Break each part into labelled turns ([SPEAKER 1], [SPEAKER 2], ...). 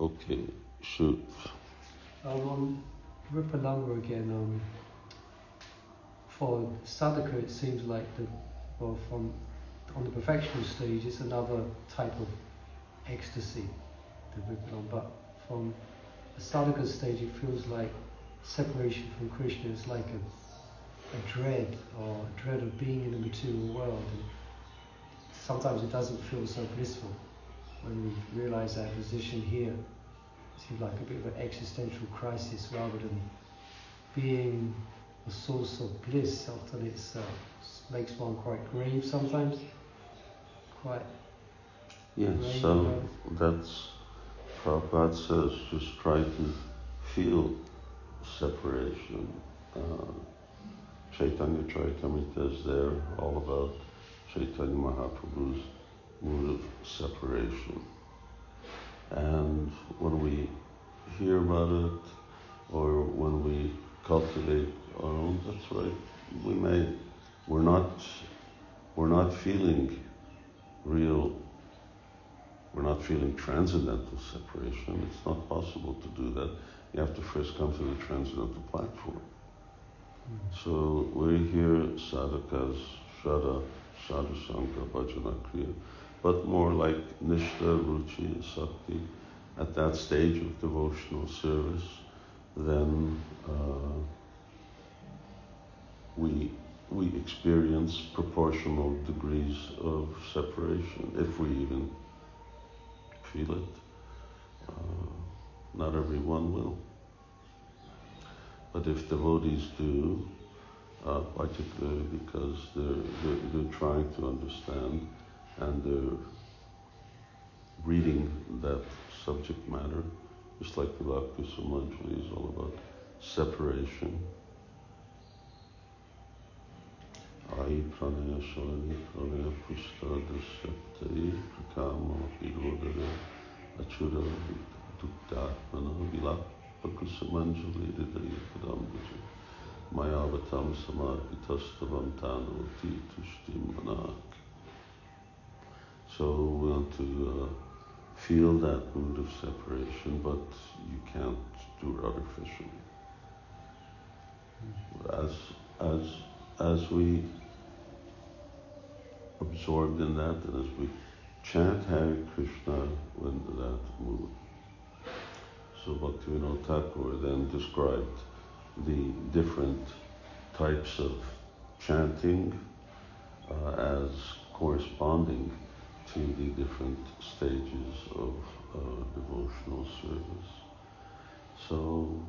[SPEAKER 1] Okay, shoot.
[SPEAKER 2] Um, on Rupalanga again, um, for sadhaka it seems like the, well, from on the perfectional stage it's another type of ecstasy, the Rupalanga, but from the sadhaka stage it feels like separation from Krishna is like a, a dread or a dread of being in the material world. And sometimes it doesn't feel so blissful when we realize our position here. It seems like a bit of an existential crisis rather than being a source of bliss. Often it uh, makes one quite grave sometimes. Quite.
[SPEAKER 1] Yes,
[SPEAKER 2] grave,
[SPEAKER 1] so
[SPEAKER 2] uh,
[SPEAKER 1] that's Prabhupada says just try to feel separation. Uh, Chaitanya Charitamrita is there all about Chaitanya Mahaprabhu's mood of separation. And when we hear about it or when we cultivate our own, that's right. We may we're not we're not feeling real we're not feeling transcendental separation. It's not possible to do that. You have to first come to the transcendental platform. So we're here sadhakas, shraddha, sadhu sangha, bhajana kriya, but more like nishta, ruchi, sakti, at that stage of devotional service, then uh, we we experience proportional degrees of separation, if we even feel it. Uh, not everyone will. But if devotees do, uh, particularly because they're, they're, they're trying to understand and they're reading that subject matter, just like the Bhakti is all about separation. Ai pranaya shalani pranaya pushta dasyaptai prakama virodare achura duktatmana vilapakusamanjali hridaya kadambaja mayavatam samarpitastavam tanoti tushtim manak. So we want to uh, feel that mood of separation, but you can't do it artificially. As as as we absorbed in that, and as we chant Hare Krishna into that mood. So Bhaktivinoda Thakur then described the different types of chanting uh, as corresponding the different stages of uh, devotional service. So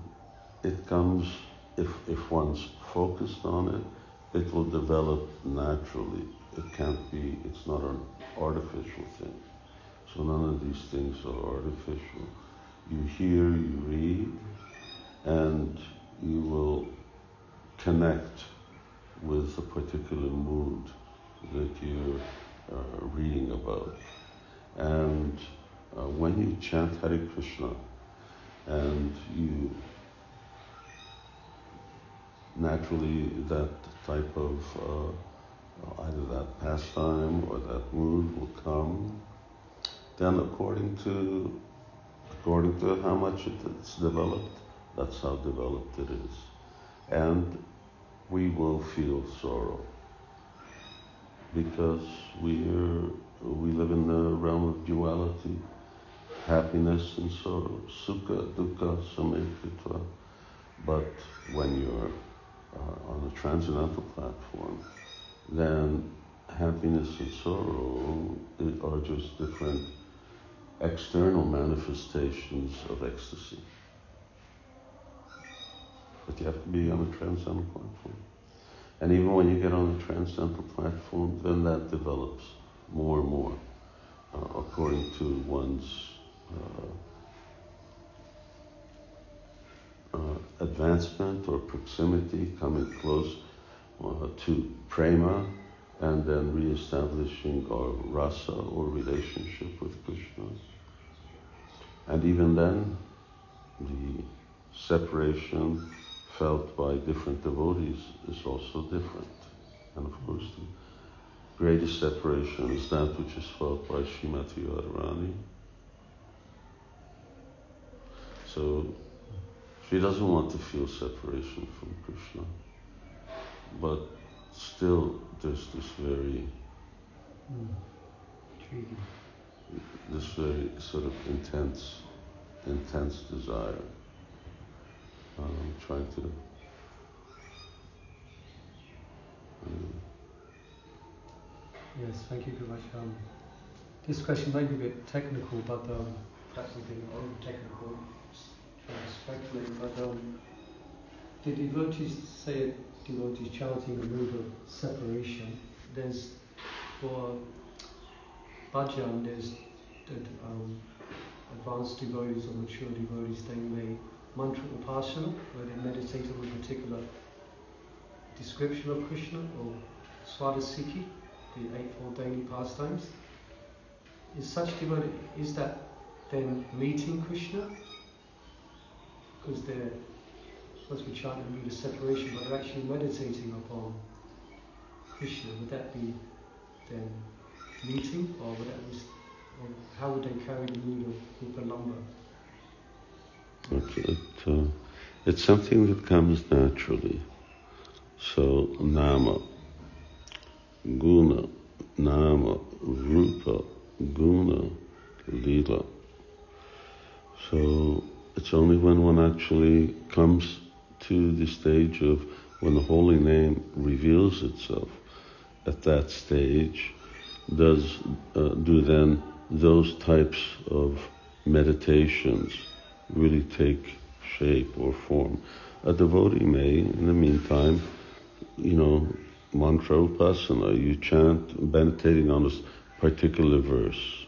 [SPEAKER 1] it comes, if, if one's focused on it, it will develop naturally. It can't be, it's not an artificial thing. So none of these things are artificial. You hear, you read, and you will connect with a particular mood that you're reading about. And uh, when you chant Hare Krishna and you naturally that type of uh, either that pastime or that mood will come, then according to according to how much it's developed, that's how developed it is. And we will feel sorrow because we are we live in the realm of duality, happiness and sorrow, sukha, dukkha, samekritva. But when you're uh, on a transcendental platform, then happiness and sorrow are just different external manifestations of ecstasy. But you have to be on a transcendental platform. And even when you get on the transcendental platform, then that develops more and more uh, according to one's uh, uh, advancement or proximity, coming close uh, to prema, and then re-establishing our rasa or relationship with Krishna. And even then, the separation felt by different devotees is also different. And of course, the greatest separation is that which is felt by Srimati Radharani. So she doesn't want to feel separation from Krishna. But still, there's this very,
[SPEAKER 2] Mm.
[SPEAKER 1] This very sort of intense, intense desire. Um, trying to. um,
[SPEAKER 2] Yes, thank you very much. Um, this question may be a bit technical, but um, perhaps I'm getting over technical, speculate. But um, the devotees say devotees chanting a mood of separation. There's for bhajan, there's that um, advanced devotees or mature devotees, they may mantra upasana, where they meditate on a particular description of Krishna or svarasiki the Eightfold Daily Pastimes. Is such devotee, is that then meeting Krishna? Because they're supposed to be chanting the of separation, but they're actually meditating upon Krishna. Would that be then meeting, or would that be, or how would they carry the mood of Upalamba?
[SPEAKER 1] It, it, uh, it's something that comes naturally. So, nama, guna, nama, rupa, guna, lila. So, it's only when one actually comes to the stage of when the holy name reveals itself at that stage does uh, do then those types of meditations really take shape or form. A devotee may, in the meantime, you know, mantra upasana, you chant meditating on a particular verse.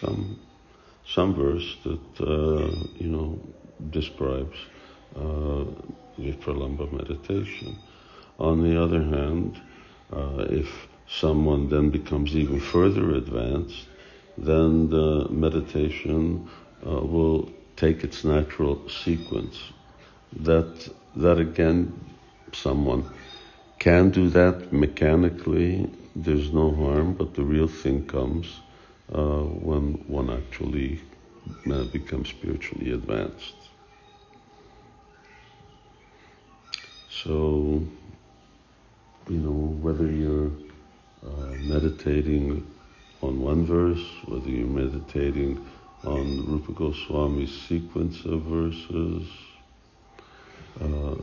[SPEAKER 1] Some, some verse that, uh, you know, describes uh, meditation. On the other hand, uh, if someone then becomes even further advanced, then the meditation uh, will take its natural sequence. That that again, someone can do that mechanically. There's no harm, but the real thing comes uh, when one actually uh, becomes spiritually advanced. So, you know, whether you're uh, meditating on one verse, whether you're meditating on Rupa Goswami's sequence of verses, uh,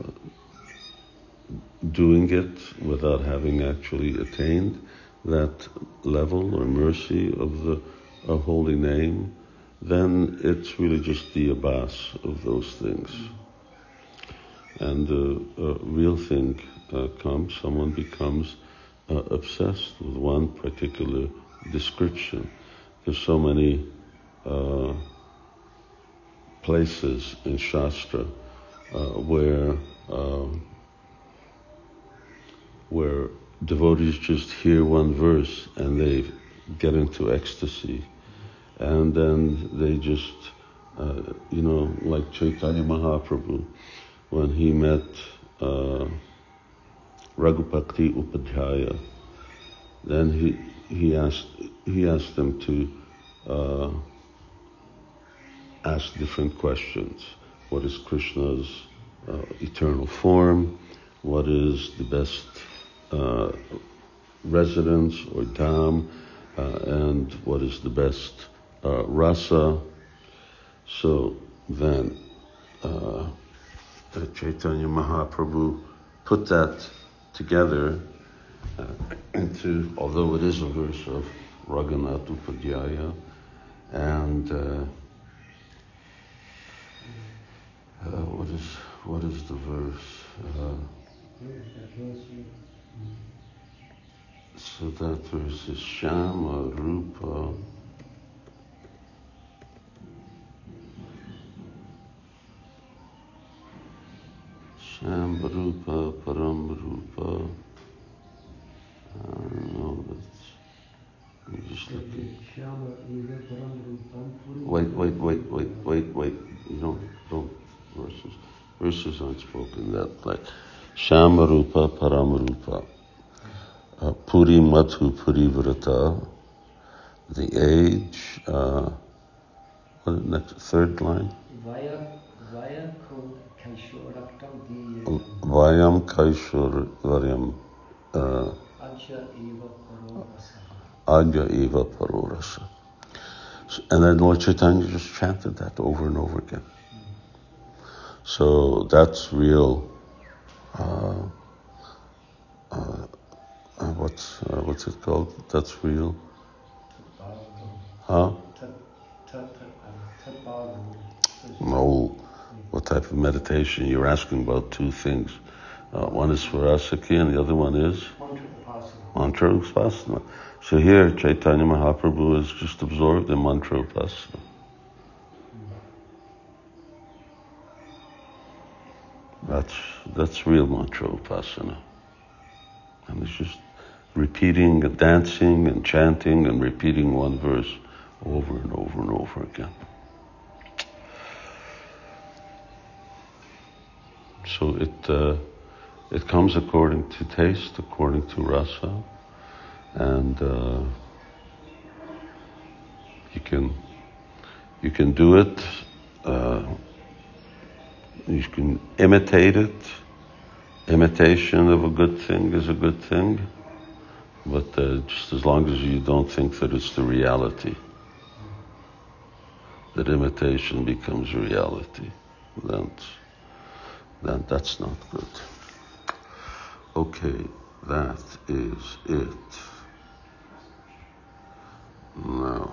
[SPEAKER 1] doing it without having actually attained that level or mercy of the a holy name, then it's really just the abas of those things. And the uh, real thing uh, comes, someone becomes uh, obsessed with one particular description. There's so many uh, places in Shastra uh, where um, where devotees just hear one verse and they get into ecstasy, and then they just, uh, you know, like Chaitanya Mahaprabhu, when he met uh, Raghupati Upadhyaya, then he he asked he asked them to uh, ask different questions. What is Krishna's uh, eternal form? What is the best uh, residence or dham? Uh, and what is the best uh, rasa? So then uh, Chaitanya Mahaprabhu put that together into, although it is a verse of Raghunath Upadhyaya, and uh, uh, what is what is the verse? Uh, so that verse is Shama Rupa. Sham Param Rupa. I don't know, that's. I'm just looking. Wait, wait, wait, wait, wait, wait. You don't, don't, verses. Verses aren't spoken that like Shamarupa Paramarupa. Uh, Puri Matu Puri Vrata. The age, uh, What, next, third line?
[SPEAKER 2] Vaya, vaya Kaishoraktam di
[SPEAKER 1] Vayam Kaishur Varyam uh,
[SPEAKER 2] Aja Eva Parorasa.
[SPEAKER 1] Adya Eva Parorasa. And then Lord Chaitanya just chanted that over and over again. So that's real. Uh, uh, uh, what's uh, what's it called? That's real. Huh? No. What type of meditation? You're asking about two things. Uh, one is Svarasiki and the other one is mantra upasana. So here, Chaitanya Mahaprabhu is just absorbed in mantra upasana. That's that's real mantra upasana, and it's just repeating and dancing and chanting and repeating one verse over and over and over again. So it uh, it comes according to taste, according to rasa, and uh, you can you can do it. Uh, you can imitate it. Imitation of a good thing is a good thing, but uh, just as long as you don't think that it's the reality, that imitation becomes reality, then then that's not good. Okay, that is it. Now.